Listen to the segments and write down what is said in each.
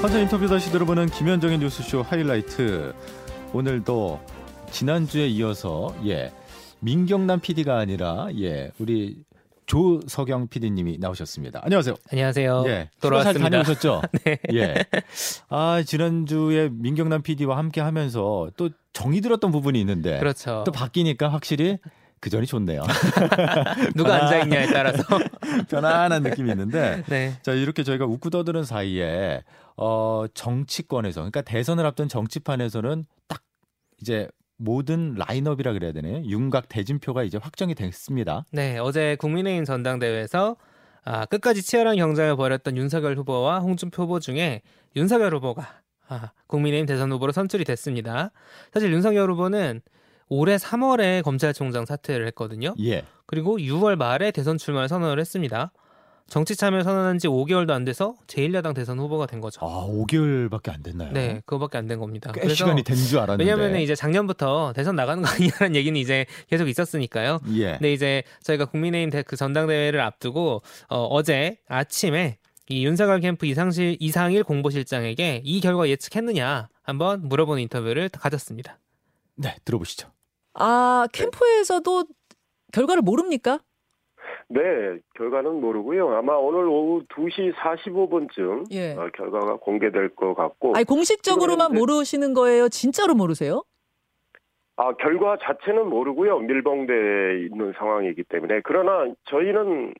환자 인터뷰 다시 들어보는 김현정의 뉴스쇼 하이라이트. 오늘도 지난주에 이어서 예 민경남 PD가 아니라 예 우리 조석영 PD님이 나오셨습니다. 안녕하세요. 안녕하세요. 예, 돌아왔습니다. 잘 다녀오셨죠? 네. 예. 아 지난주에 민경남 PD와 함께 하면서 또 정이 들었던 부분이 있는데 그렇죠. 또 바뀌니까 확실히 그 전이 좋네요. 누가 앉아 있냐에 따라서. 편안한 느낌이 있는데 네. 자 이렇게 저희가 웃고 떠드는 사이에 어 정치권에서 그러니까 대선을 앞둔 정치판에서는 딱 이제 모든 라인업이라 그래야 되나요? 윤곽 대진표가 이제 확정이 됐습니다. 네, 어제 국민의힘 전당대회에서 아, 끝까지 치열한 경쟁을 벌였던 윤석열 후보와 홍준표 후보 중에 윤석열 후보가 아, 국민의힘 대선 후보로 선출이 됐습니다. 사실 윤석열 후보는 올해 3월에 검찰총장 사퇴를 했거든요. 예. 그리고 6월 말에 대선 출마를 선언을 했습니다. 정치 참여를 선언한 지 5개월도 안 돼서 제1야당 대선 후보가 된 거죠. 아 5개월밖에 안 됐나요? 네, 그거밖에 안 된 겁니다. 꽤 시간이 된 줄 알았는데. 왜냐하면 이제 작년부터 대선 나가는 거 아니냐는 얘기는 이제 계속 있었으니까요. 예. 근데 이제 저희가 국민의힘 대- 그 전당대회를 앞두고 어, 제 아침에 이 윤석열 캠프 이상실 이상일 공보실장에게 이 결과 예측했느냐 한번 물어보는 인터뷰를 가졌습니다. 네 들어보시죠. 아, 캠프에서도 결과를 모릅니까? 네, 결과는 모르고요. 아마 오늘 오후 2시 45분쯤 예. 어, 결과가 공개될 것 같고, 아니, 공식적으로만 모르시는 거예요? 진짜로 모르세요? 아 결과 자체는 모르고요. 밀봉돼 있는 상황이기 때문에 그러나 저희는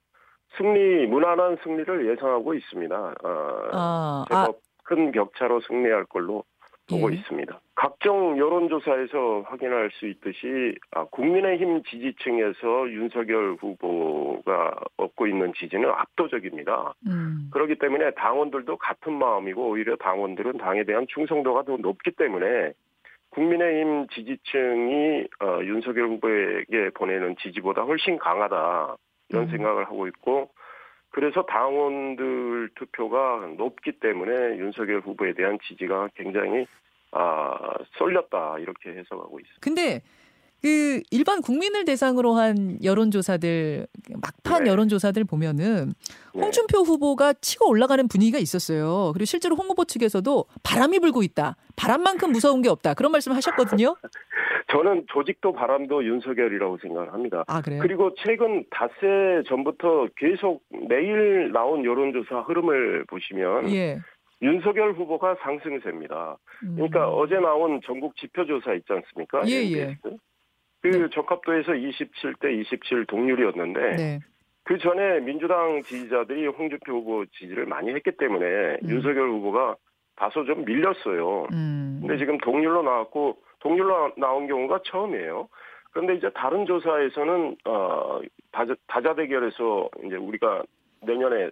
승리 무난한 승리를 예상하고 있습니다. 어, 아, 제가 아, 큰 격차로 승리할 걸로 보고 예. 있습니다. 각종 여론조사에서 확인할 수 있듯이 아, 국민의힘 지지층에서 윤석열 후보가 얻고 있는 지지는 압도적입니다. 음. 그렇기 때문에 당원들도 같은 마음이고 오히려 당원들은 당에 대한 충성도가 더 높기 때문에 국민의힘 지지층이 어, 윤석열 후보에게 보내는 지지보다 훨씬 강하다 이런 음. 생각을 하고 있고 그래서 당원들 투표가 높기 때문에 윤석열 후보에 대한 지지가 굉장히 아, 쏠렸다 이렇게 해석하고 있습니다. 근데 그 일반 국민을 대상으로 한 여론조사들 막판 네. 여론조사들 보면은 네. 홍준표 후보가 치고 올라가는 분위기가 있었어요. 그리고 실제로 홍 후보 측에서도 바람이 불고 있다. 바람만큼 무서운 게 없다. 그런 말씀 하셨거든요. 저는 조직도 바람도 윤석열이라고 생각을 합니다. 아 그래요? 그리고 최근 닷새 전부터 계속 매일 나온 여론조사 흐름을 보시면 예. 윤석열 후보가 상승세입니다. 음. 그러니까 어제 나온 전국 지표조사 있지 않습니까? 예, MBS. 그 네. 적합도에서 27대 27 동률이었는데 네. 그 전에 민주당 지지자들이 홍준표 후보 지지를 많이 했기 때문에 음. 윤석열 후보가 다소 좀 밀렸어요. 음. 근데 지금 동률로 나왔고 동률로 나온 경우가 처음이에요. 그런데 이제 다른 조사에서는 어 다자, 다자 대결에서 이제 우리가 내년에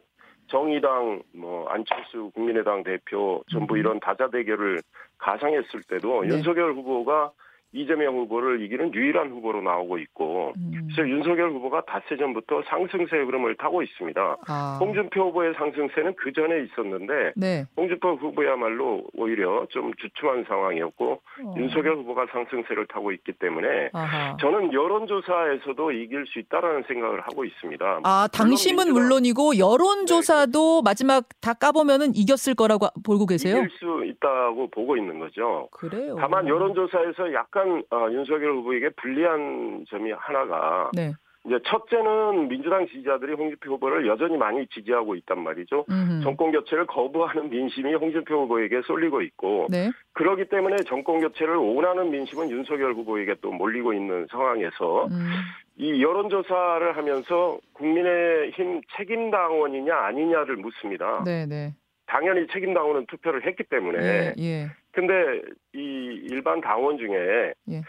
정의당 뭐 안철수 국민의당 대표 전부 음. 이런 다자 대결을 가상했을 때도 네. 윤석열 후보가 이재명 후보를 이기는 유일한 후보로 나오고 있고 음. 그래서 윤석열 후보가 닷새 전부터 상승세 흐름을 타고 있습니다. 아. 홍준표 후보의 상승세는 그 전에 있었는데 네. 홍준표 후보야말로 오히려 좀 주춤한 상황이었고 어. 윤석열 후보가 상승세를 타고 있기 때문에 아하. 저는 여론조사에서도 이길 수 있다라는 생각을 하고 있습니다. 아, 당심은 민주당- 물론 이고 여론조사도 마지막 다 까보면은 이겼을 거라고 보고 계세요? 이길 수 있다고 보고 있는 거죠. 그래요. 다만 여론조사에서 약간 어, 윤석열 후보에게 불리한 점이 하나가 네. 이제 첫째는 민주당 지지자들이 홍준표 후보를 여전히 많이 지지하고 있단 말이죠. 음흠. 정권 교체를 거부하는 민심이 홍준표 후보에게 쏠리고 있고 네. 그렇기 때문에 정권 교체를 원하는 민심은 윤석열 후보에게 또 몰리고 있는 상황에서 음. 이 여론조사를 하면서 국민의힘 책임당원이냐 아니냐를 묻습니다. 네, 네. 당연히 책임 당원은 투표를 했기 때문에 예, 예. 근데 이 일반 당원 중에 예.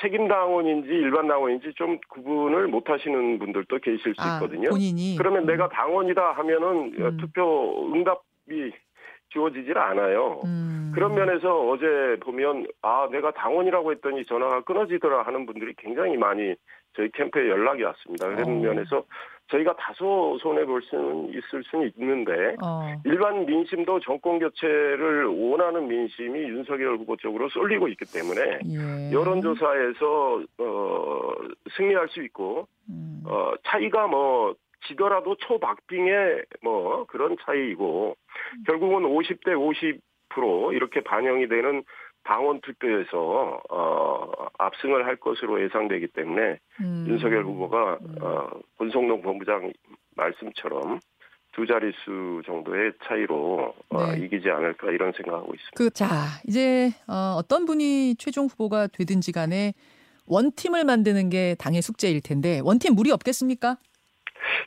책임 당원인지 일반 당원인지 좀 구분을 못 하시는 분들도 계실 수 아, 있거든요. 본인이 그러면 음. 내가 당원이다 하면은 음. 투표 응답이 주어지질 않아요. 음. 그런 면에서 어제 보면 아 내가 당원이라고 했더니 전화가 끊어지더라 하는 분들이 굉장히 많이 저희 캠프에 연락이 왔습니다. 그런 어. 면에서 저희가 다소 손해 볼 수는 있을 수는 있는데 어. 일반 민심도 정권 교체를 원하는 민심이 윤석열 후보 쪽으로 쏠리고 있기 때문에 예. 여론조사에서 어, 승리할 수 있고 음. 어, 차이가 뭐 지더라도 초박빙의 뭐 그런 차이이고 결국은 50대 50% 이렇게 반영이 되는 당원 투표에서 어, 압승을 할 것으로 예상되기 때문에 음. 윤석열 후보가 음. 어, 권성동 본부장 말씀처럼 두 자릿수 정도의 차이로 어, 네. 이기지 않을까 이런 생각하고 있습니다. 그, 자, 이제 어, 어떤 분이 최종 후보가 되든지 간에 원팀을 만드는 게 당의 숙제일 텐데 원팀 무리 없겠습니까?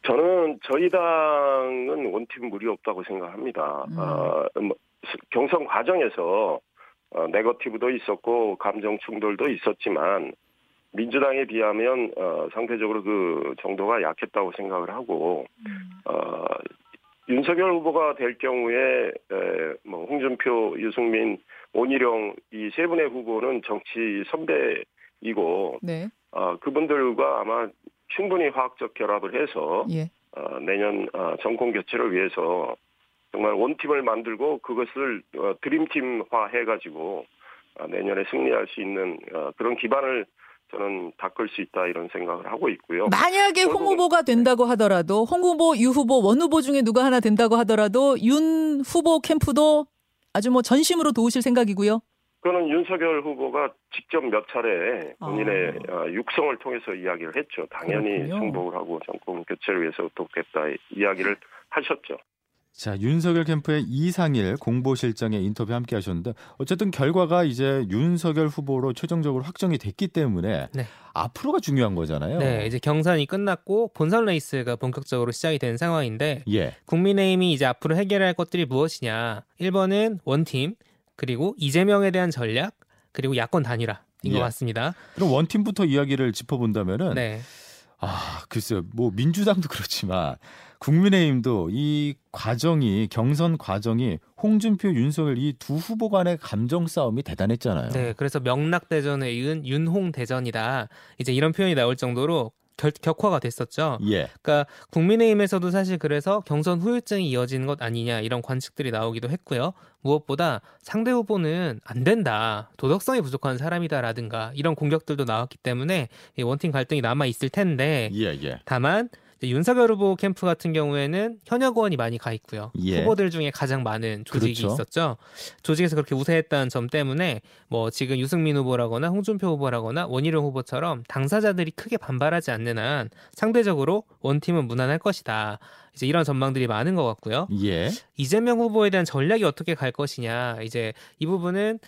저는 저희 당은 원팀 무리 없다고 생각합니다. 음. 어, 뭐, 경선 과정에서 어, 네거티브도 있었고 감정 충돌도 있었지만 민주당에 비하면 어, 상대적으로 그 정도가 약했다고 생각을 하고 어, 윤석열 후보가 될 경우에 에, 뭐 홍준표, 유승민, 원희룡 이 세 분의 후보는 정치 선배이고 네, 어, 그분들과 아마 충분히 화학적 결합을 해서 예. 어, 내년 어, 정권 교체를 위해서 정말 원팀을 만들고 그것을 어, 드림팀화 해가지고 어, 내년에 승리할 수 있는 어, 그런 기반을 저는 닦을 수 있다 이런 생각을 하고 있고요. 만약에 홍 후보가 된다고 하더라도 홍 후보, 유 후보, 원 후보 중에 누가 하나 된다고 하더라도 윤 후보 캠프도 아주 뭐 전심으로 도우실 생각이고요. 그거는 윤석열 후보가 직접 몇 차례 본인의 아. 어, 육성을 통해서 이야기를 했죠. 당연히 그렇군요. 승복을 하고 정권 교체를 위해서 돕겠다 이야기를 하셨죠. 자, 윤석열 캠프의 이상일 공보실장의 인터뷰 함께 하셨는데 어쨌든 결과가 이제 윤석열 후보로 최종적으로 확정이 됐기 때문에 네. 앞으로가 중요한 거잖아요. 네, 이제 경선이 끝났고 본선 레이스가 본격적으로 시작이 된 상황인데 예. 국민의힘이 이제 앞으로 해결할 것들이 무엇이냐? 1번은 원팀, 그리고 이재명에 대한 전략, 그리고 야권 단일화인 예. 것 같습니다. 그럼 원팀부터 이야기를 짚어본다면은 네. 아, 글쎄요. 뭐 민주당도 그렇지만 국민의힘도 이 과정이 경선 과정이 홍준표, 윤석열 이 두 후보 간의 감정 싸움이 대단했잖아요. 네, 그래서 명락 대전에 이은 윤홍 대전이다. 이제 이런 표현이 나올 정도로 결, 격화가 됐었죠. 예. 그러니까 국민의힘에서도 사실 그래서 경선 후유증이 이어지는 것 아니냐 이런 관측들이 나오기도 했고요. 무엇보다 상대 후보는 안 된다, 도덕성이 부족한 사람이다라든가 이런 공격들도 나왔기 때문에 이 원팀 갈등이 남아 있을 텐데 예, 예. 다만 윤석열 후보 캠프 같은 경우에는 현역 의원이 많이 가 있고요. 예. 후보들 중에 가장 많은 조직이 그렇죠. 있었죠. 조직에서 그렇게 우세했다는 점 때문에 뭐 지금 유승민 후보라거나 홍준표 후보라거나 원희룡 후보처럼 당사자들이 크게 반발하지 않는 한 상대적으로 원팀은 무난할 것이다. 이제 이런 전망들이 많은 것 같고요. 예. 이재명 후보에 대한 전략이 어떻게 갈 것이냐. 이제 이 부분은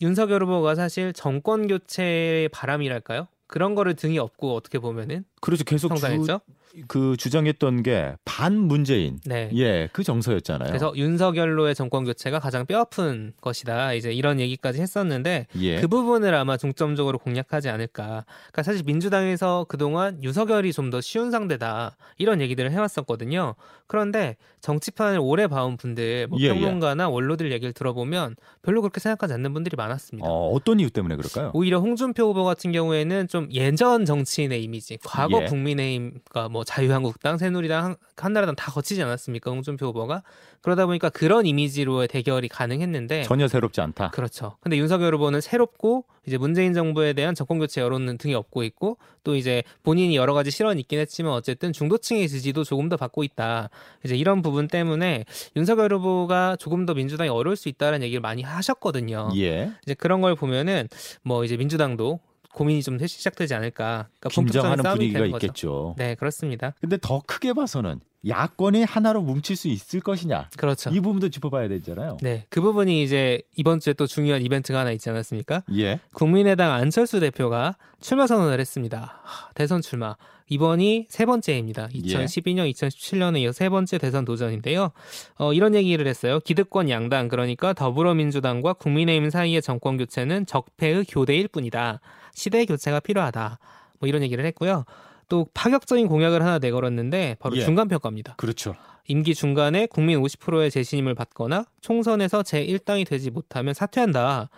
윤석열 후보가 사실 정권 교체의 바람이랄까요? 그런 거를 등이 업고 어떻게 보면은 그렇죠. 계속 주, 성장했죠. 그 주장했던 게 반 문재인. 네. 예, 그 정서였잖아요. 그래서 윤석열로의 정권 교체가 가장 뼈아픈 것이다. 이제 이런 얘기까지 했었는데 예. 그 부분을 아마 중점적으로 공략하지 않을까. 그러니까 사실 민주당에서 그동안 윤석열이 좀 더 쉬운 상대다. 이런 얘기들을 해왔었거든요. 그런데 정치판을 오래 봐온 분들, 뭐 예, 예. 평론가나 원로들 얘기를 들어보면 별로 그렇게 생각하지 않는 분들이 많았습니다. 어, 어떤 이유 때문에 그럴까요? 오히려 홍준표 후보 같은 경우에는 좀 예전 정치인의 이미지, 과거 예. 국민의힘과 뭐 자유한국당, 새누리당, 한- 한나라당 다 거치지 않았습니까? 홍준표 후보가 그러다 보니까 그런 이미지로의 대결이 가능했는데 전혀 새롭지 않다. 그렇죠. 근데 윤석열 후보는 새롭고 이제 문재인 정부에 대한 정권 교체 여론은 등에 업고 있고 또 이제 본인이 여러 가지 실언이 있긴 했지만 어쨌든 중도층의 지지도 조금 더 받고 있다. 이제 이런 부분 때문에 윤석열 후보가 조금 더 민주당이 어려울 수 있다는 얘기를 많이 하셨거든요. 예. 이제 그런 걸 보면은 뭐 이제 민주당도 고민이 좀 시작되지 않을까. 그러니까 긴장하는 분위기가. 있겠죠. 네, 그렇습니다. 근데 더 크게 봐서는 야권이 하나로 뭉칠 수 있을 것이냐. 그렇죠. 이 부분도 짚어봐야 되잖아요. 네, 그 부분이 이제 이번 주에 또 중요한 이벤트가 하나 있지 않았습니까? 예. 국민의당 안철수 대표가 출마 선언을 했습니다. 하, 대선 출마. 이번이 세 번째입니다. 예. 2012년, 2017년에 이어 세 번째 대선 도전인데요. 어, 이런 얘기를 했어요. 기득권 양당, 그러니까 더불어민주당과 국민의힘 사이의 정권 교체는 적폐의 교대일 뿐이다. 시대 교체가 필요하다. 뭐 이런 얘기를 했고요. 또 파격적인 공약을 하나 내걸었는데 바로 예. 중간 평가입니다. 그렇죠. 임기 중간에 국민 50%의 재신임을 받거나 총선에서 제1당이 되지 못하면 사퇴한다.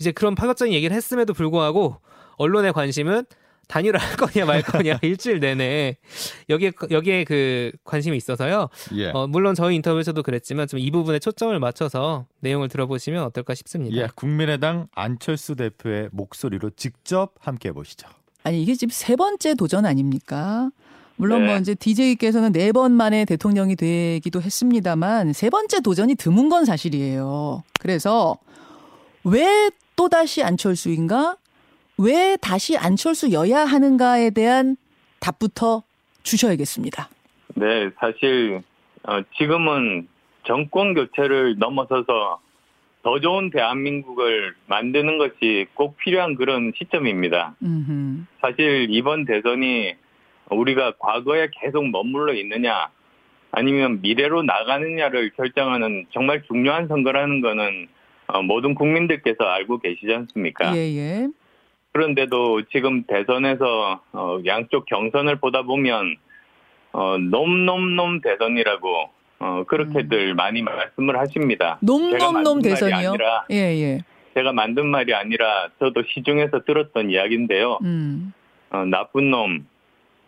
이제 그런 파격적인 얘기를 했음에도 불구하고 언론의 관심은 단일화할 거냐 말 거냐 일주일 내내 여기에 여기에 그 관심이 있어서요. 예. 어, 물론 저희 인터뷰에서도 그랬지만 좀 이 부분에 초점을 맞춰서 내용을 들어보시면 어떨까 싶습니다. 예. 국민의당 안철수 대표의 목소리로 직접 함께 해 보시죠. 아니 이게 지금 세 번째 도전 아닙니까? 물론 네. 뭐 이제 DJ께서는 네 번 만에 대통령이 되기도 했습니다만 세 번째 도전이 드문 건 사실이에요. 그래서 왜 또다시 안철수인가? 왜 다시 안철수여야 하는가에 대한 답부터 주셔야겠습니다. 네, 사실 어, 지금은 정권 교체를 넘어서서 더 좋은 대한민국을 만드는 것이 꼭 필요한 그런 시점입니다. 음흠. 사실 이번 대선이 우리가 과거에 계속 머물러 있느냐 아니면 미래로 나가느냐를 결정하는 정말 중요한 선거라는 거는 어, 모든 국민들께서 알고 계시지 않습니까? 예, 예. 그런데도 지금 대선에서 어, 양쪽 경선을 보다 보면 어, 놈놈놈 대선이라고 어, 그렇게들 많이 말씀을 하십니다. 놈놈놈 대선이요? 아니라 예, 예. 제가 만든 말이 아니라 저도 시중에서 들었던 이야기인데요. 음. 어, 나쁜 놈,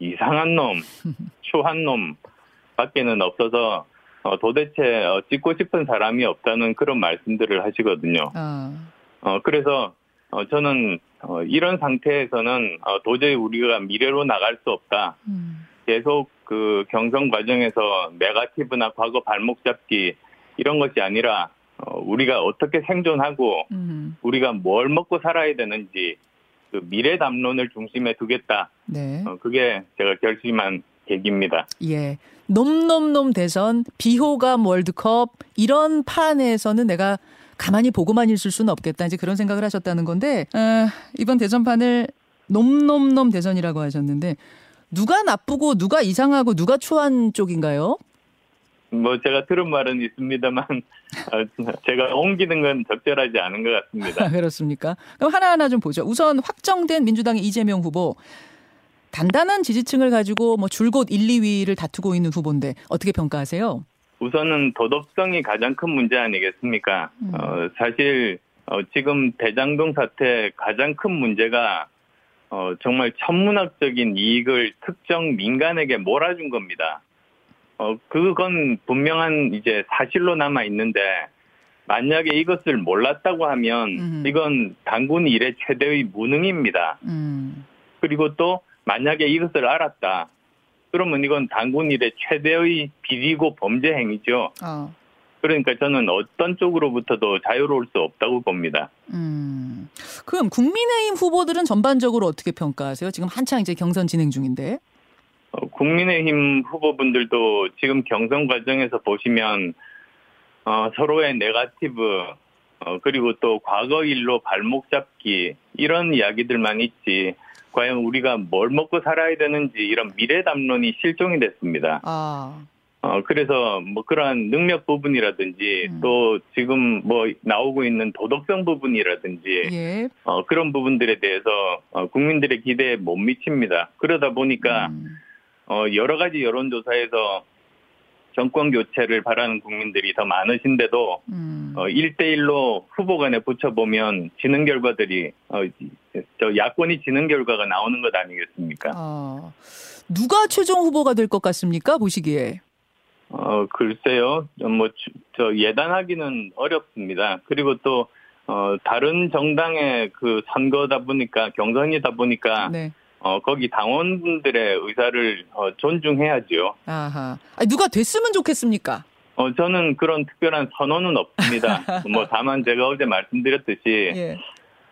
이상한 놈, 추한 놈 밖에는 없어서 어, 도대체 어, 찍고 싶은 사람이 없다는 그런 말씀들을 하시거든요. 아. 어, 그래서 어, 저는 어, 이런 상태에서는 어, 도저히 우리가 미래로 나갈 수 없다. 음. 계속 그 경선 과정에서 네가티브나 과거 발목 잡기 이런 것이 아니라 어, 우리가 어떻게 생존하고 음. 우리가 뭘 먹고 살아야 되는지 그 미래 담론을 중심에 두겠다. 네. 어, 그게 제가 결심한 계기입니다. 예. 놈놈놈 대선, 비호감 월드컵 이런 판에서는 내가 가만히 보고만 있을 수는 없겠다. 이제 그런 생각을 하셨다는 건데 아, 이번 대선판을 놈놈놈 대선이라고 하셨는데 누가 나쁘고 누가 이상하고 누가 추한 쪽인가요? 뭐 제가 들은 말은 있습니다만 어, 제가 옮기는 건 적절하지 않은 것 같습니다. 아, 그렇습니까? 그럼 하나하나 좀 보죠. 우선 확정된 민주당의 이재명 후보 단단한 지지층을 가지고 뭐 줄곧 1, 2위를 다투고 있는 후보인데 어떻게 평가하세요? 우선은 도덕성이 가장 큰 문제 아니겠습니까? 음. 어, 사실 어, 지금 대장동 사태 가장 큰 문제가 어, 정말 천문학적인 이익을 특정 민간에게 몰아준 겁니다. 어, 그건 분명한 이제 사실로 남아 있는데 만약에 이것을 몰랐다고 하면 음. 이건 당군 일의 최대의 무능입니다. 음. 그리고 또 만약에 이것을 알았다. 그러면 이건 당군 일의 최대의 비리고 범죄 행위죠. 아. 그러니까 저는 어떤 쪽으로부터도 자유로울 수 없다고 봅니다. 음. 그럼 국민의힘 후보들은 전반적으로 어떻게 평가하세요? 지금 한창 이제 경선 진행 중인데. 어, 국민의힘 후보분들도 지금 경선 과정에서 보시면 어, 서로의 네가티브 어, 그리고 또 과거 일로 발목 잡기 이런 이야기들만 있지 과연 우리가 뭘 먹고 살아야 되는지 이런 미래 담론이 실종이 됐습니다. 아. 어, 그래서 뭐 그러한 능력 부분이라든지 음. 또 지금 뭐 나오고 있는 도덕성 부분이라든지 예. 어, 그런 부분들에 대해서 어, 국민들의 기대에 못 미칩니다. 그러다 보니까 음. 어, 여러 가지 여론조사에서 정권 교체를 바라는 국민들이 더 많으신데도 음. 어, 1대1로 후보 간에 붙여보면 지는 결과들이 어, 저 야권이 지는 결과가 나오는 것 아니겠습니까? 아. 누가 최종 후보가 될 것 같습니까? 보시기에. 어, 글쎄요. 뭐, 주- 저, 예단하기는 어렵습니다. 그리고 또, 어, 다른 정당의 그 선거다 보니까, 경선이다 보니까, 네. 어, 거기 당원분들의 의사를 어, 존중해야죠. 아하. 아니, 누가 됐으면 좋겠습니까? 어, 저는 그런 특별한 선언은 없습니다. 뭐, 다만 제가 어제 말씀드렸듯이, 예.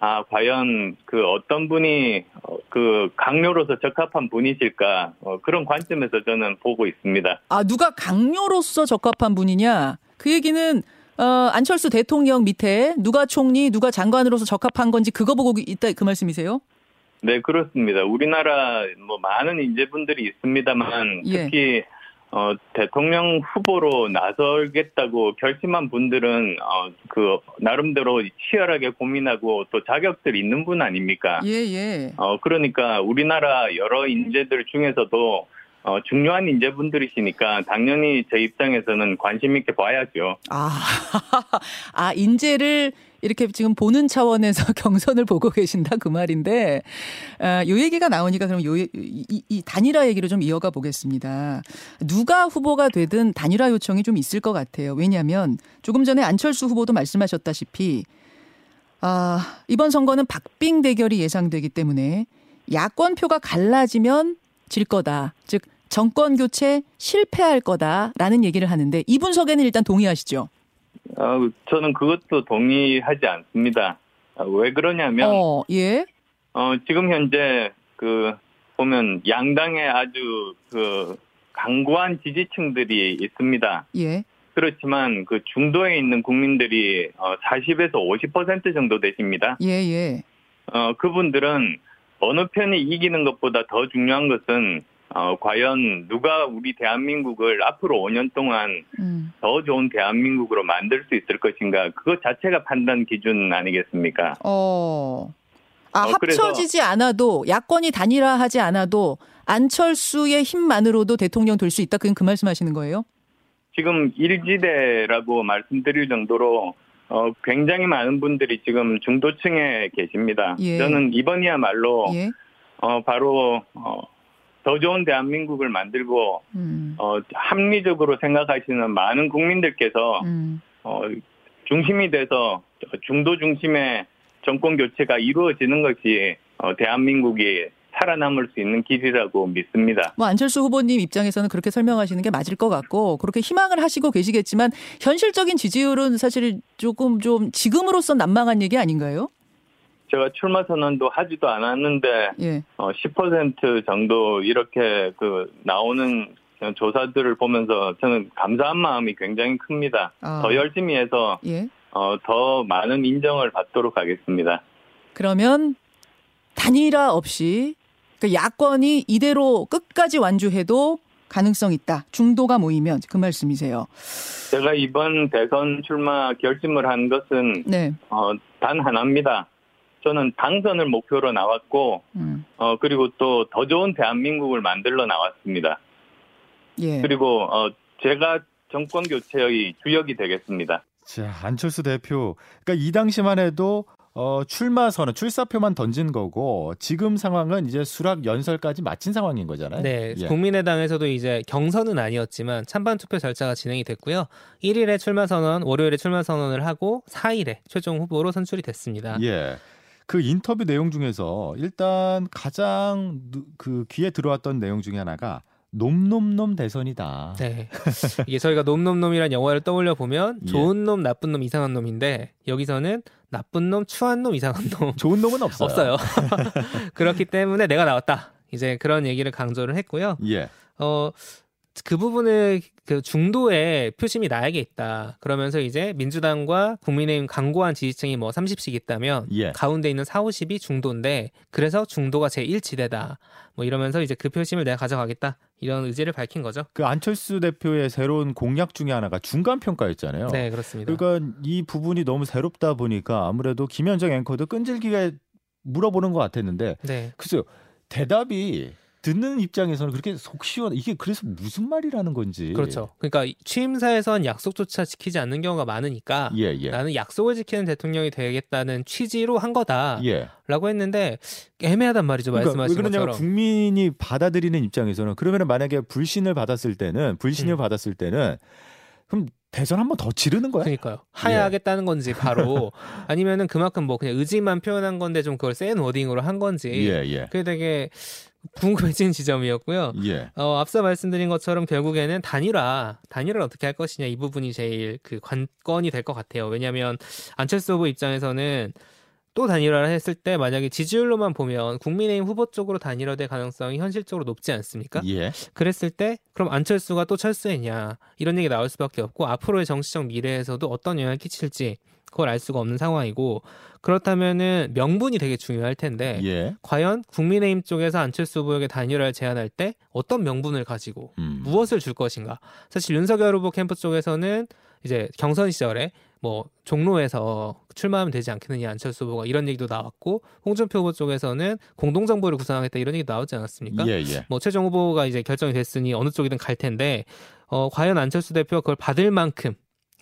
아, 과연 그 어떤 분이, 어, 그 강요로서 적합한 분이실까, 어, 그런 관점에서 저는 보고 있습니다. 아, 누가 강요로서 적합한 분이냐? 그 얘기는 어, 안철수 대통령 밑에 누가 총리, 누가 장관으로서 적합한 건지 그거 보고 있다 그 말씀이세요? 네, 그렇습니다. 우리나라 뭐 많은 인재분들이 있습니다만 예. 특히 어, 대통령 후보로 나설겠다고 결심한 분들은 어, 그 나름대로 치열하게 고민하고 또 자격들이 있는 분 아닙니까? 예, 예. 어, 그러니까 우리나라 여러 인재들 중에서도 어, 중요한 인재분들이시니까 당연히 제 입장에서는 관심 있게 봐야죠. 아, 아, 인재를 이렇게 지금 보는 차원에서 경선을 보고 계신다 그 말인데, 아, 요 얘기가 나오니까 그럼 요, 이, 이- 이 단일화 얘기를 좀 이어가 보겠습니다. 누가 후보가 되든 단일화 요청이 좀 있을 것 같아요. 왜냐하면 조금 전에 안철수 후보도 말씀하셨다시피, 아, 이번 선거는 박빙 대결이 예상되기 때문에 야권 표가 갈라지면 질 거다. 즉, 정권 교체 실패할 거다라는 얘기를 하는데 이 분석에는 일단 동의하시죠? 어, 저는 그것도 동의하지 않습니다. 아, 왜 그러냐면 어, 예. 어, 지금 현재 그 보면 양당의 아주 그 강고한 지지층들이 있습니다. 예. 그렇지만 그 중도에 있는 국민들이 어, 40에서 50% 정도 되십니다. 예, 예. 어, 그분들은 어느 편이 이기는 것보다 더 중요한 것은 어, 과연 누가 우리 대한민국을 앞으로 5년 동안 음. 더 좋은 대한민국으로 만들 수 있을 것인가 그것 자체가 판단 기준 아니겠습니까? 어. 아, 어, 합쳐지지 않아도 야권이 단일화하지 않아도 안철수의 힘만으로도 대통령 될 수 있다. 그건 그 말씀하시는 거예요? 지금 일지대라고 말씀드릴 정도로 어, 굉장히 많은 분들이 지금 중도층에 계십니다. 예. 저는 이번이야말로 예. 어, 바로 어, 더 좋은 대한민국을 만들고 음. 어, 합리적으로 생각하시는 많은 국민들께서 음. 어, 중심이 돼서 중도 중심의 정권 교체가 이루어지는 것이 어, 대한민국이 살아남을 수 있는 길이라고 믿습니다. 뭐 안철수 후보님 입장에서는 그렇게 설명하시는 게 맞을 것 같고 그렇게 희망을 하시고 계시겠지만 현실적인 지지율은 사실 조금 좀 지금으로선 난망한 얘기 아닌가요? 제가 출마 선언도 하지도 않았는데 예. 어, 10% 정도 이렇게 그 나오는 조사들을 보면서 저는 감사한 마음이 굉장히 큽니다. 아. 더 열심히 해서 예. 어, 더 많은 인정을 받도록 하겠습니다. 그러면 단일화 없이 그 야권이 이대로 끝까지 완주해도 가능성 있다. 중도가 모이면 그 말씀이세요. 제가 이번 대선 출마 결심을 한 것은 네. 어, 단 하나입니다. 저는 당선을 목표로 나왔고 음. 어, 그리고 또 더 좋은 대한민국을 만들러 나왔습니다. 예. 그리고 어, 제가 정권 교체의 주역이 되겠습니다. 자, 안철수 대표. 그러니까 이 당시만 해도 어, 출마 선언, 출사표만 던진 거고 지금 상황은 이제 수락 연설까지 마친 상황인 거잖아요. 네, 예. 국민의당에서도 이제 경선은 아니었지만 찬반 투표 절차가 진행이 됐고요. 1일에 출마 선언, 월요일에 출마 선언을 하고 4일에 최종 후보로 선출이 됐습니다. 예. 그 인터뷰 내용 중에서 일단 가장 누- 그 귀에 들어왔던 내용 중에 하나가 놈놈놈 대선이다. 네. 이게 저희가 놈놈놈이란 영화를 떠올려 보면 예. 좋은 놈, 나쁜 놈, 이상한 놈인데 여기서는 나쁜 놈, 추한 놈, 이상한 놈 좋은 놈은 없어요. 없어요. 그렇기 때문에 내가 나왔다. 이제 그런 얘기를 강조를 했고요. 예. 어, 그 부분을 그 중도에 표심이 나에게 있다. 그러면서 이제 민주당과 국민의힘 강고한 지지층이 뭐 30씩 있다면 예. 가운데 있는 4, 50이 중도인데 그래서 중도가 제1지대다. 뭐 이러면서 이제 그 표심을 내가 가져가겠다. 이런 의지를 밝힌 거죠. 그 안철수 대표의 새로운 공약 중에 하나가 중간 평가였잖아요. 네, 그렇습니다. 그러니까 이 부분이 너무 새롭다 보니까 아무래도 김현정 앵커도 끈질기게 물어보는 것 같았는데 네. 글쎄요 대답이 듣는 입장에서는 그렇게 속 시원 이게 그래서 무슨 말이라는 건지 그렇죠. 그러니까 취임사에선 약속조차 지키지 않는 경우가 많으니까 예 예. 나는 약속을 지키는 대통령이 되겠다는 취지로 한 거다라고 예. 했는데 애매하단 말이죠. 그러니까 왜 말씀하신 그러냐면 것처럼. 국민이 받아들이는 입장에서는 그러면 만약에 불신을 받았을 때는 불신을 음. 받았을 때는 그럼 대선 한 번 더 지르는 거야? 그러니까요. 하야하겠다는 건지 바로 아니면은 그만큼 뭐 그냥 의지만 표현한 건데 좀 그걸 센 워딩으로 한 건지 예 예. 그게 되게 궁금해진 지점이었고요. 예. 어, 앞서 말씀드린 것처럼 결국에는 단일화, 단일화를 어떻게 할 것이냐 이 부분이 제일 그 관건이 될 것 같아요. 왜냐하면 안철수 후보 입장에서는 또 단일화를 했을 때 만약에 지지율로만 보면 국민의힘 후보 쪽으로 단일화될 가능성이 현실적으로 높지 않습니까? 예. 그랬을 때 그럼 안철수가 또 철수했냐 이런 얘기 나올 수밖에 없고 앞으로의 정치적 미래에서도 어떤 영향을 끼칠지 그걸 알 수가 없는 상황이고 그렇다면은 명분이 되게 중요할 텐데 예. 과연 국민의힘 쪽에서 안철수 후보에게 단일화를 제안할 때 어떤 명분을 가지고 음. 무엇을 줄 것인가 사실 윤석열 후보 캠프 쪽에서는 이제 경선 시절에 뭐 종로에서 출마하면 되지 않겠느냐 안철수 후보가 이런 얘기도 나왔고 홍준표 후보 쪽에서는 공동 정부를 구성하겠다 이런 얘기 나오지 않았습니까? 예 예. 뭐 최종 후보가 이제 결정이 됐으니 어느 쪽이든 갈 텐데 어 과연 안철수 대표가 그걸 받을 만큼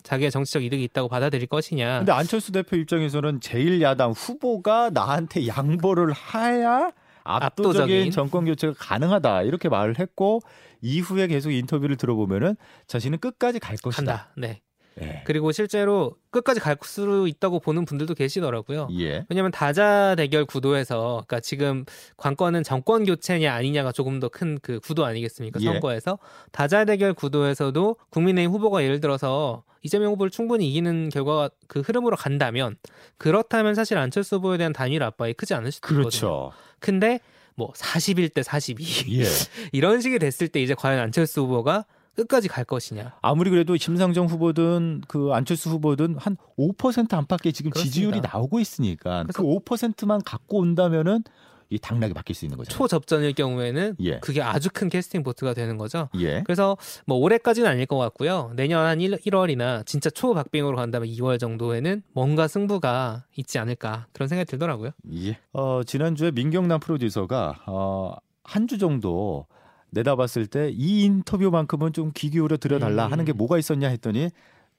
자기의 정치적 이득이 있다고 받아들일 것이냐. 근데 안철수 대표 입장에서는 제1야당 후보가 나한테 양보를 해야 압도적인, 압도적인. 정권 교체가 가능하다 이렇게 말을 했고 이후에 계속 인터뷰를 들어보면은 자신은 끝까지 갈 것이다. 한다. 네. 예. 그리고 실제로 끝까지 갈 수 있다고 보는 분들도 계시더라고요. 예. 왜냐하면 다자 대결 구도에서, 그러니까 지금 관건은 정권 교체냐 아니냐가 조금 더 큰 그 구도 아니겠습니까? 예. 선거에서 다자 대결 구도에서도 국민의힘 후보가 예를 들어서 이재명 후보를 충분히 이기는 결과가 그 흐름으로 간다면 그렇다면 사실 안철수 후보에 대한 단일 압박이 크지 않을 수도 있거든요. 그렇죠. 근데 뭐 41대 42 예. 이런 식이 됐을 때 이제 과연 안철수 후보가 끝까지 갈 것이냐. 아무리 그래도 심상정 후보든 그 안철수 후보든 한 5% 안팎의 지금 그렇습니다. 지지율이 나오고 있으니까 그 5%만 갖고 온다면은 이 당락이 바뀔 수 있는 거죠. 초접전일 경우에는 예. 그게 아주 큰 캐스팅 보트가 되는 거죠. 예. 그래서 뭐 올해까지는 아닐 것 같고요. 내년 한 1, 1월이나 진짜 초박빙으로 간다면 2월 정도에는 뭔가 승부가 있지 않을까 그런 생각이 들더라고요. 예. 어, 지난주에 민경남 프로듀서가 어, 한 주 정도 내다봤을 때 이 인터뷰만큼은 좀 귀 기울여 들어달라 음. 하는 게 뭐가 있었냐 했더니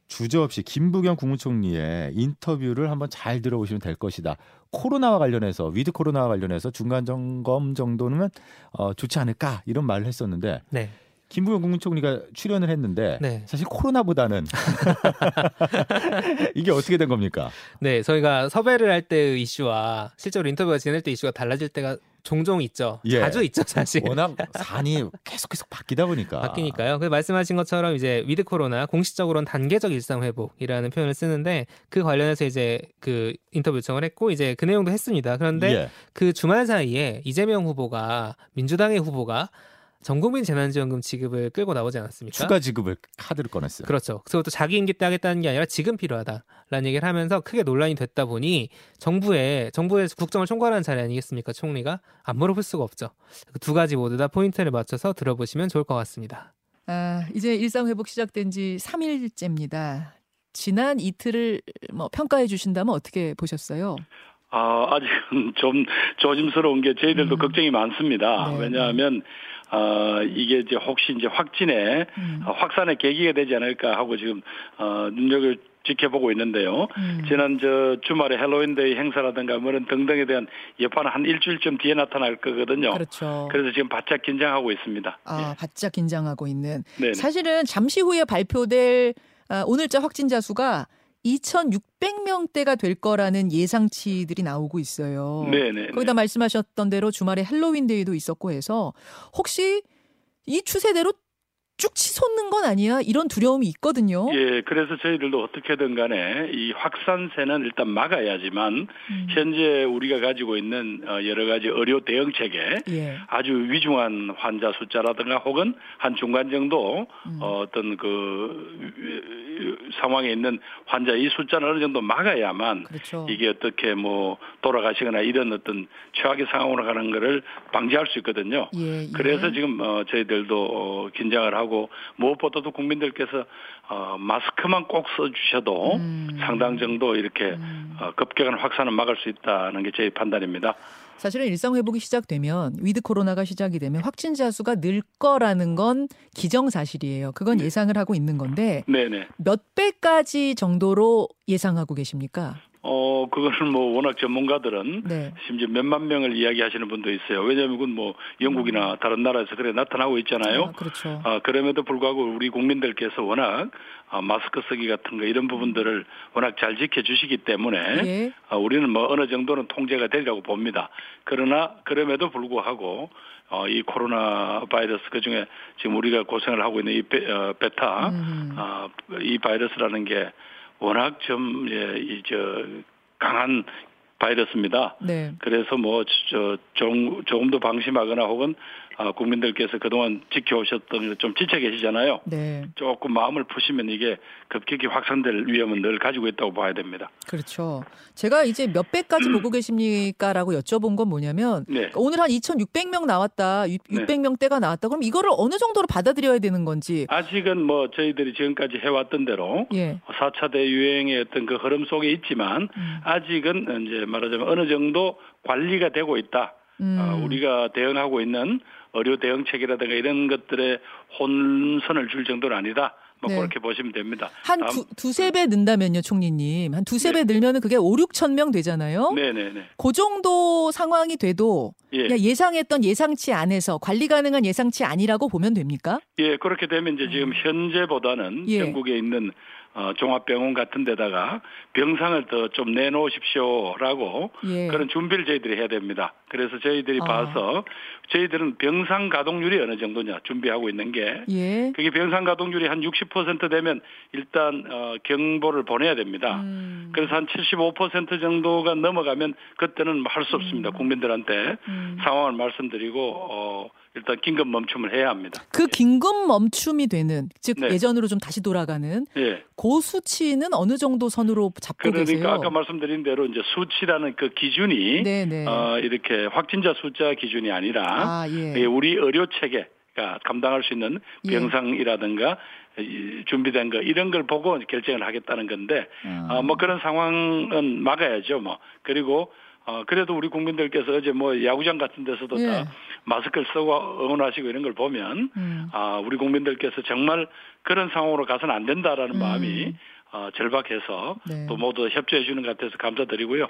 주저없이 김부겸 국무총리의 인터뷰를 한번 잘 들어보시면 될 것이다. 코로나와 관련해서 위드 코로나와 관련해서 중간 점검 정도는 어, 좋지 않을까 이런 말을 했었는데 네. 김부겸 국무총리가 출연을 했는데 네. 사실 코로나보다는 이게 어떻게 된 겁니까? 네, 저희가 섭외를 할 때의 이슈와 실제로 인터뷰가 진행될 때 이슈가 달라질 때가 종종 있죠. 예. 자주 있죠, 사실. 워낙 사안이 계속 계속 바뀌다 보니까 바뀌니까요. 그 말씀하신 것처럼 이제 위드 코로나 공식적으로는 단계적 일상 회복이라는 표현을 쓰는데 그 관련해서 이제 그 인터뷰 요청을 했고 이제 그 내용도 했습니다. 그런데 예. 그 주말 사이에 이재명 후보가 민주당의 후보가 전국민 재난지원금 지급을 끌고 나오지 않았습니까? 추가 지급을 카드를 꺼냈어요. 그렇죠. 그것도 자기 임기 때 하겠다는 게 아니라 지금 필요하다라는 얘기를 하면서 크게 논란이 됐다 보니 정부에 정부에서 국정을 총괄하는 자리 아니겠습니까? 총리가 안 물어볼 수가 없죠. 그두 가지 모두 다 포인트를 맞춰서 들어보시면 좋을 것 같습니다. 아, 이제 일상 회복 시작된 지 3일째입니다. 지난 이틀을 뭐 평가해 주신다면 어떻게 보셨어요? 아, 아직은 좀 조심스러운 게 저희들도 음. 걱정이 많습니다. 네, 왜냐하면 아, 이게 이제 혹시 이제 확진에 음. 어, 확산의 계기가 되지 않을까 하고 지금 어, 눈여겨 지켜보고 있는데요. 음. 지난 저 주말에 헬로윈데이 행사라든가 뭐 이런 등등에 대한 여파는 한 일주일쯤 뒤에 나타날 거거든요. 그렇죠. 그래서 지금 바짝 긴장하고 있습니다. 아, 바짝 긴장하고 있는. 네. 사실은 잠시 후에 발표될 아, 오늘자 확진자 수가 2,600명대가 될 거라는 예상치들이 나오고 있어요. 네네. 거기다 말씀하셨던 대로 주말에 헬로윈 데이도 있었고 해서 혹시 이 추세대로 쭉 치솟는 건 아니야? 이런 두려움이 있거든요. 예, 그래서 저희들도 어떻게든 간에 이 확산세는 일단 막아야지만 음. 현재 우리가 가지고 있는 어, 여러 가지 의료 대응책에 예. 아주 위중한 환자 숫자라든가 혹은 한 중간 정도 음. 어, 어떤 그 상황에 있는 환자 이 숫자는 어느 정도 막아야만 그렇죠. 이게 어떻게 뭐 돌아가시거나 이런 어떤 최악의 상황으로 가는 거를 방지할 수 있거든요. 예, 예. 그래서 지금 어, 저희들도 어, 긴장을 하고 무엇보다도 국민들께서 어, 마스크만 꼭 써주셔도 음. 상당 정도 이렇게 음. 어, 급격한 확산을 막을 수 있다는 게 제 판단입니다. 사실은 일상 회복이 시작되면 위드 코로나가 시작이 되면 확진자 수가 늘 거라는 건 기정사실이에요. 그건 네. 예상을 하고 있는 건데 네네. 몇 배까지 정도로 예상하고 계십니까? 어, 그거는 뭐 워낙 전문가들은 네. 심지어 몇만 명을 이야기하시는 분도 있어요. 왜냐하면 그건 뭐 영국이나 다른 나라에서 그래 나타나고 있잖아요. 아, 그렇죠. 아, 그럼에도 불구하고 우리 국민들께서 워낙 아, 마스크 쓰기 같은 거 이런 부분들을 워낙 잘 지켜주시기 때문에 예. 아, 우리는 뭐 어느 정도는 통제가 되리라고 봅니다. 그러나 그럼에도 불구하고 어, 이 코로나 바이러스 그 중에 지금 우리가 고생을 하고 있는 이 베, 어, 베타 음. 아, 이 바이러스라는 게 워낙 좀, 예, 이, 저, 강한 바이러스입니다. 네. 그래서 뭐, 저, 조금, 조금 더 방심하거나 혹은, 아, 국민들께서 그동안 지켜오셨던 걸좀 지쳐 계시잖아요. 네. 조금 마음을 푸시면 이게 급격히 확산될 위험은 늘 가지고 있다고 봐야 됩니다. 그렇죠. 제가 이제 몇 배까지 보고 계십니까라고 여쭤본 건 뭐냐면 네. 오늘 한 2,600명 나왔다. 네. 600명대가 나왔다. 그럼 이거를 어느 정도로 받아들여야 되는 건지. 아직은 뭐, 저희들이 지금까지 해왔던 대로 예. 4차 대유행의 어떤 그 흐름 속에 있지만 음. 아직은 이제 말하자면 어느 정도 관리가 되고 있다. 음. 어, 우리가 대응하고 있는 의료 대응책이라든가 이런 것들의 혼선을 줄 정도는 아니다. 뭐 네. 그렇게 보시면 됩니다. 한 다음- 두, 두세 배 는다면요, 총리님. 한 두세 배 늘면은 그게 5, 6천 명 되잖아요. 네네네. 그 정도 상황이 돼도 예. 그냥 예상했던 예상치 안에서 관리 가능한 예상치 아니라고 보면 됩니까? 예, 그렇게 되면 이제 지금 현재보다는 예. 전국에 있는 어, 종합병원 같은 데다가 병상을 더 좀 내놓으십시오라고 예. 그런 준비를 저희들이 해야 됩니다. 그래서 저희들이 아. 봐서 저희들은 병상 가동률이 어느 정도냐 준비하고 있는 게 예. 그게 병상 가동률이 한 60% 되면 일단 어, 경보를 보내야 됩니다. 음. 그래서 한 75% 정도가 넘어가면 그때는 할 수 없습니다. 국민들한테 음. 상황을 말씀드리고 어, 일단 긴급 멈춤을 해야 합니다. 그 긴급 멈춤이 되는 즉 네. 예전으로 좀 다시 돌아가는 예. 그 수치는 어느 정도 선으로 잡고 그러니까 계세요? 아까 말씀드린 대로 이제 수치라는 그 기준이 네네. 어, 이렇게 확진자 숫자 기준이 아니라 아 예. 예, 우리 의료 체계 가 감당할 수 있는 예. 병상이라든가 이 준비된 거 이런 걸 보고 결정을 하겠다는 건데 아. 어, 뭐 그런 상황은 막아야죠 뭐 그리고 어, 그래도 우리 국민들께서 어제 뭐 야구장 같은 데서도 예. 다 마스크를 쓰고 응원하시고 이런 걸 보면 음. 아, 우리 국민들께서 정말 그런 상황으로 가서는 안 된다라는 음. 마음이 어, 절박해서 네. 또 모두 협조해 주는 것 같아서 감사드리고요.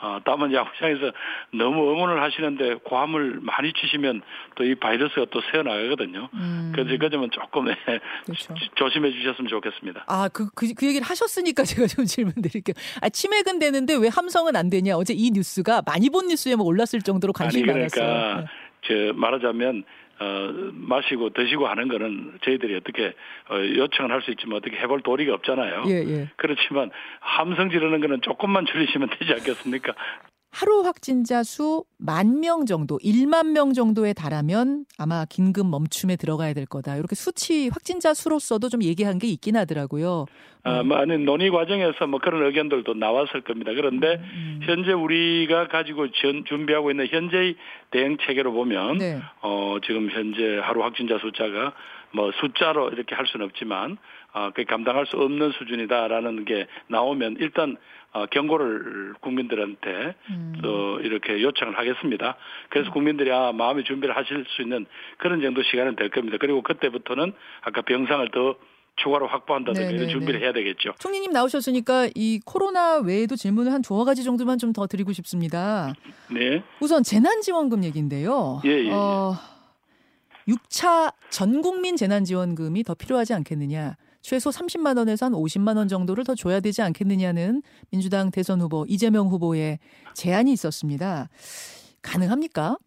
어, 다만 야구장에서 너무 응원을 하시는데 고함을 많이 치시면 또 이 바이러스가 또 새어나가거든요. 음. 그래서 그 점은 조금 네, 그렇죠. 조- 조심해 주셨으면 좋겠습니다. 아, 그, 그, 그 얘기를 하셨으니까 제가 좀 질문 드릴게요. 아, 치맥은 되는데 왜 함성은 안 되냐? 어제 이 뉴스가 많이 본 뉴스에 뭐 올랐을 정도로 관심이 아니 그러니까 많았어요. 네. 저 말하자면 어, 마시고 드시고 하는 거는 저희들이 어떻게 어, 요청을 할 수 있지만 어떻게 해볼 도리가 없잖아요. 예, 예. 그렇지만 함성 지르는 거는 조금만 줄이시면 되지 않겠습니까? 하루 확진자 수 만 명 정도, 1만 명 정도에 달하면 아마 긴급 멈춤에 들어가야 될 거다. 이렇게 수치 확진자 수로서도 좀 얘기한 게 있긴 하더라고요. 아, 뭐, 아니, 논의 과정에서 뭐 그런 의견들도 나왔을 겁니다. 그런데 음. 현재 우리가 가지고 전, 준비하고 있는 현재의 대응 체계로 보면 네. 어, 지금 현재 하루 확진자 숫자가 뭐 숫자로 이렇게 할 수는 없지만 어, 그 감당할 수 없는 수준이다라는 게 나오면 일단 어, 경고를 국민들한테 음. 또 이렇게 요청을 하겠습니다. 그래서 국민들이 아, 마음의 준비를 하실 수 있는 그런 정도 시간은 될 겁니다. 그리고 그때부터는 아까 병상을 더 추가로 확보한다든가. 이런 준비를 해야 되겠죠. 총리님 나오셨으니까 이 코로나 외에도 질문을 한 두어 가지 정도만 좀 더 드리고 싶습니다. 네. 우선 재난지원금 얘기인데요. 예, 예, 예. 어, 6차 전 국민 재난지원금이 더 필요하지 않겠느냐. 최소 30만 원에서 한 50만 원 정도를 더 줘야 되지 않겠느냐는 민주당 대선 후보 이재명 후보의 제안이 있었습니다. 가능합니까?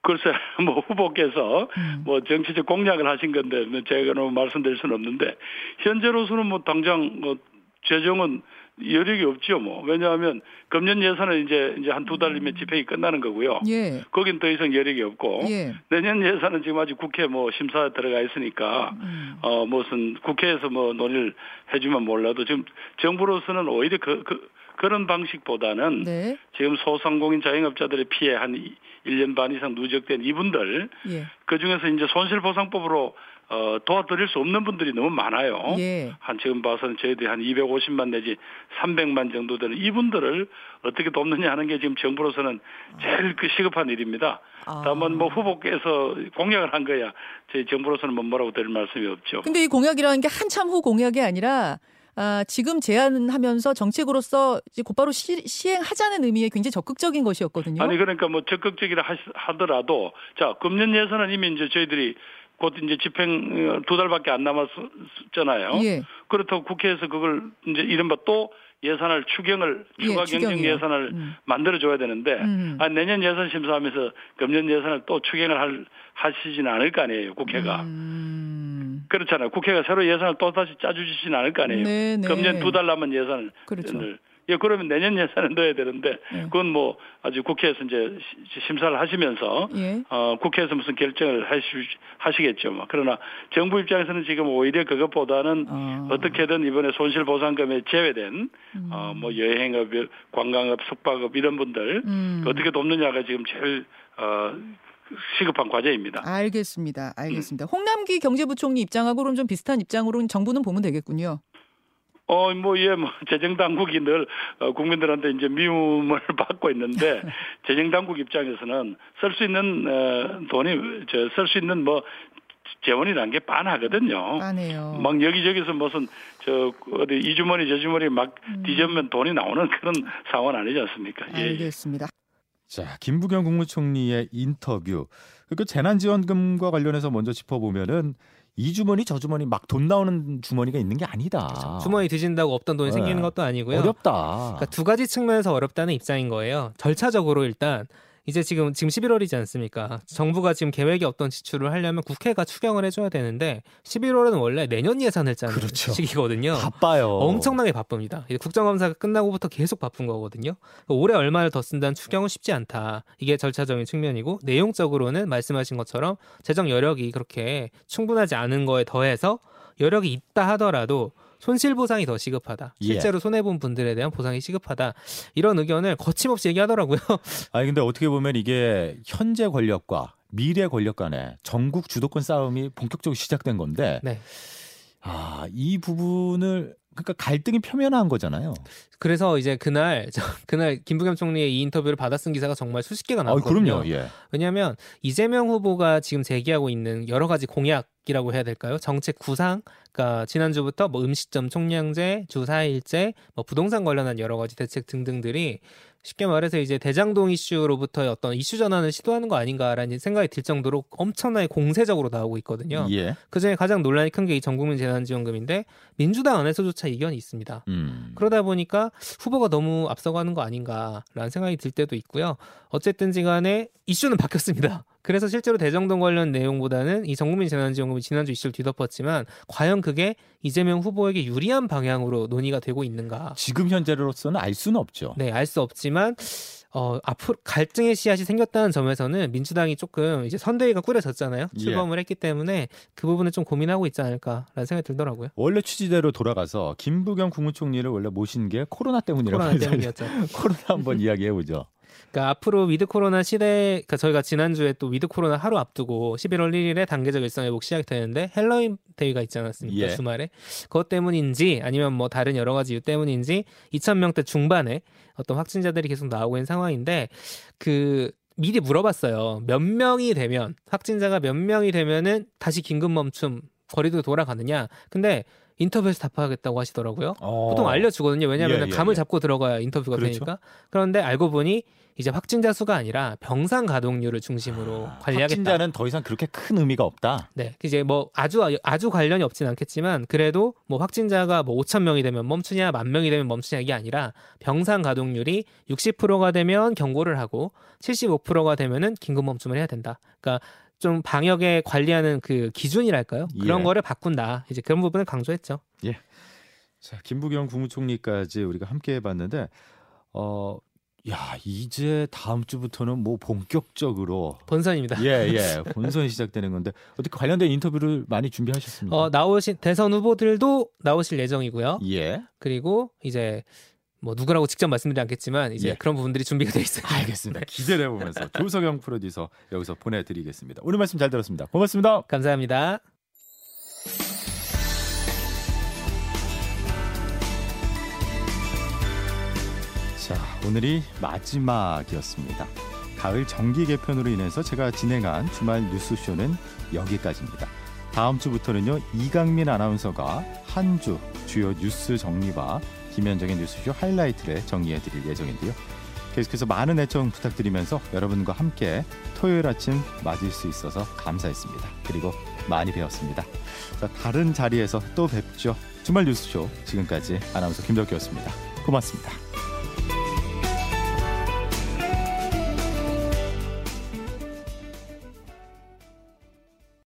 글쎄, 뭐 후보께서 음. 뭐 정치적 공약을 하신 건데 뭐 제가 너무 말씀드릴 수는 없는데 현재로서는 뭐 당장 뭐 재정은 여력이 없죠 뭐 왜냐하면 금년 예산은 이제 이제 한 두 달이면 집행이 끝나는 거고요. 예. 거긴 더 이상 여력이 없고 예. 내년 예산은 지금 아직 국회 뭐 심사 들어가 있으니까 음. 어 무슨 국회에서 뭐 논의를 해주면 몰라도 지금 정부로서는 오히려 그, 그 그런 방식보다는 네. 지금 소상공인 자영업자들의 피해 한 1년 반 이상 누적된 이분들 예. 그 중에서 이제 손실보상법으로 어, 도와드릴 수 없는 분들이 너무 많아요. 예. 한 지금 봐서는 저희들이 한 250만 내지 300만 정도 되는 이분들을 어떻게 돕느냐 하는 게 지금 정부로서는 제일 그 시급한 일입니다. 아. 다만 뭐 후보께서 공약을 한 거야 저희 정부로서는 뭐 뭐라고 드릴 말씀이 없죠. 근데 이 공약이라는 게 한참 후 공약이 아니라 아, 지금 제안하면서 정책으로서 곧바로 시, 시행하자는 의미의 굉장히 적극적인 것이었거든요. 아니 그러니까 뭐 적극적이라 하시- 하더라도 자 금년 예산은 이미 이제 저희들이 곧 이제 집행 어, 두 달밖에 안 남았잖아요. 예. 그렇다고 국회에서 그걸 이제 이른바 또 예산을 추경을 예, 추가 경정. 예산을 음. 만들어 줘야 되는데 음. 아, 내년 예산 심사하면서 금년 예산을 또 추경을 할 하시지는 않을 거 아니에요 국회가 음. 그렇잖아요 국회가 새로 예산을 또 다시 짜주시지는 않을 거 아니에요 네, 네. 금년 두 달 남은 예산을 그렇죠. 예 그러면 내년 예산은 넣어야 되는데 네. 그건 뭐 아주 국회에서 이제 시- 심사를 하시면서 예. 어, 국회에서 무슨 결정을 하시, 하시겠죠. 뭐. 그러나 정부 입장에서는 지금 오히려 그것보다는 어. 어떻게든 이번에 손실 보상금에 제외된 음. 어, 뭐 여행업, 관광업, 숙박업 이런 분들 음. 어떻게 돕느냐가 지금 제일 어, 시급한 과제입니다. 알겠습니다. 알겠습니다. 홍남기 경제부총리 입장하고 그럼 좀 비슷한 입장으로 정부는 보면 되겠군요. 어, 뭐, 예, 뭐, 재정당국이 늘, 어, 국민들한테 이제 미움을 받고 있는데, 재정당국 입장에서는 쓸 수 있는, 어, 돈이, 저, 쓸 수 있는 뭐, 재원이라는 게 빤하거든요. 빠네요. 막 여기저기서 무슨, 저, 어디 이 주머니 저 주머니 막 뒤집으면 돈이 나오는 그런 상황은 아니지 않습니까? 예, 예. 알겠습니다. 자, 김부겸 국무총리의 인터뷰. 그 재난지원금과 관련해서 먼저 짚어보면은 이 주머니 저 주머니 막 돈 나오는 주머니가 있는 게 아니다. 그렇죠. 주머니 뒤진다고 없던 돈이 네. 생기는 것도 아니고요. 어렵다. 그러니까 두 가지 측면에서 어렵다는 입장인 거예요. 절차적으로 일단 이제 지금 지금 11월이지 않습니까? 정부가 지금 계획이 어떤 지출을 하려면 국회가 추경을 해줘야 되는데 11월은 원래 내년 예산을 짜는 그렇죠. 시기거든요. 바빠요. 엄청나게 바쁩니다. 이제 국정감사가 끝나고부터 계속 바쁜 거거든요. 올해 얼마를 더 쓴다는 추경은 쉽지 않다. 이게 절차적인 측면이고 내용적으로는 말씀하신 것처럼 재정 여력이 그렇게 충분하지 않은 거에 더해서 여력이 있다 하더라도 손실 보상이 더 시급하다. 예. 실제로 손해 본 분들에 대한 보상이 시급하다. 이런 의견을 거침없이 얘기하더라고요. 아니 근데 어떻게 보면 이게 현재 권력과 미래 권력 간의 전국 주도권 싸움이 본격적으로 시작된 건데 네. 아, 이 부분을 그러니까 갈등이 표면화한 거잖아요. 그래서 이제 그날 저, 그날 김부겸 총리의 이 인터뷰를 받아 쓴 기사가 정말 수십 개가 아, 나왔거든요. 그럼요. 예. 왜냐하면 이재명 후보가 지금 제기하고 있는 여러 가지 공약이라고 해야 될까요? 정책 구상, 그러니까 지난주부터 뭐 음식점 총량제, 주 4일제, 뭐 부동산 관련한 여러 가지 대책 등등들이 쉽게 말해서 이제 대장동 이슈로부터의 어떤 이슈 전환을 시도하는 거 아닌가라는 생각이 들 정도로 엄청나게 공세적으로 나오고 있거든요. 예. 그 중에 가장 논란이 큰 게 이 전국민 재난지원금인데 민주당 안에서조차 이견이 있습니다. 음. 그러다 보니까 후보가 너무 앞서가는 거 아닌가라는 생각이 들 때도 있고요. 어쨌든지 간에 이슈는 바뀌었습니다. 그래서 실제로 대정동 관련 내용보다는 이 전국민 재난지원금이 지난주 이슈를 뒤덮었지만 과연 그게 이재명 후보에게 유리한 방향으로 논의가 되고 있는가? 지금 현재로서는 알 수는 없죠. 네, 알 수 없지만 어, 앞으로 갈등의 씨앗이 생겼다는 점에서는 민주당이 조금 이제 선대위가 꾸려졌잖아요. 예. 출범을 했기 때문에 그 부분을 좀 고민하고 있지 않을까라는 생각이 들더라고요. 원래 취지대로 돌아가서 김부겸 국무총리를 원래 모신 게 코로나 때문이라고 코로나 때문이었죠. 코로나 한번 이야기해 보죠. 그러니까 앞으로 위드 코로나 시대, 그러니까 저희가 지난주에 또 위드 코로나 하루 앞두고 11월 1일에 단계적 일상 회복 시작이 되는데 헬로윈 데이가 있지 않았습니까? 예. 주말에. 그것 때문인지 아니면 뭐 다른 여러 가지 이유 때문인지 2,000명대 중반에 어떤 확진자들이 계속 나오고 있는 상황인데 그 미리 물어봤어요. 몇 명이 되면 확진자가 몇 명이 되면은 다시 긴급 멈춤 거리두기로 돌아가느냐. 근데 인터뷰에서 답하겠다고 하시더라고요. 보통 알려주거든요. 왜냐하면 예, 예, 감을 예. 잡고 들어가야 인터뷰가 그렇죠. 되니까. 그런데 알고 보니 이제 확진자 수가 아니라 병상 가동률을 중심으로 관리하겠다. 확진자는 더 이상 그렇게 큰 의미가 없다. 네, 이제 뭐 아주 아주 관련이 없진 않겠지만 그래도 뭐 확진자가 뭐 5천 명이 되면 멈추냐, 만 명이 되면 멈추냐 이게 아니라 병상 가동률이 60%가 되면 경고를 하고 75%가 되면은 긴급 멈춤을 해야 된다. 그러니까 좀 방역에 관리하는 그 기준이랄까요? 그런 예. 거를 바꾼다. 이제 그런 부분을 강조했죠. 자, 김부겸 국무총리까지 우리가 함께 해 봤는데, 어, 야 이제 다음 주부터는 뭐 본격적으로 본선입니다. 예, 예. 본선이 시작되는 건데 어떻게 관련된 인터뷰를 많이 준비하셨습니까? 어, 나오신 대선 후보들도 나오실 예정이고요. 예. 그리고 이제 뭐 누구라고 직접 말씀드리지 않겠지만 이제 예. 그런 부분들이 준비가 돼 있어요. 알겠습니다. 기대를 해보면서 조석영 프로듀서 여기서 보내드리겠습니다. 오늘 말씀 잘 들었습니다. 고맙습니다. 감사합니다. 자, 오늘이 마지막이었습니다. 가을 정기 개편으로 인해서 제가 진행한 주말 뉴스쇼는 여기까지입니다. 다음 주부터는요 이강민 아나운서가 한 주 주요 뉴스 정리와 김현정의 뉴스쇼 하이라이트를 정리해드릴 예정인데요. 계속해서 많은 애청 부탁드리면서 여러분과 함께 토요일 아침 맞을 수 있어서 감사했습니다. 그리고 많이 배웠습니다. 자, 다른 자리에서 또 뵙죠. 주말 뉴스쇼 지금까지 아나운서 김덕기였습니다. 고맙습니다.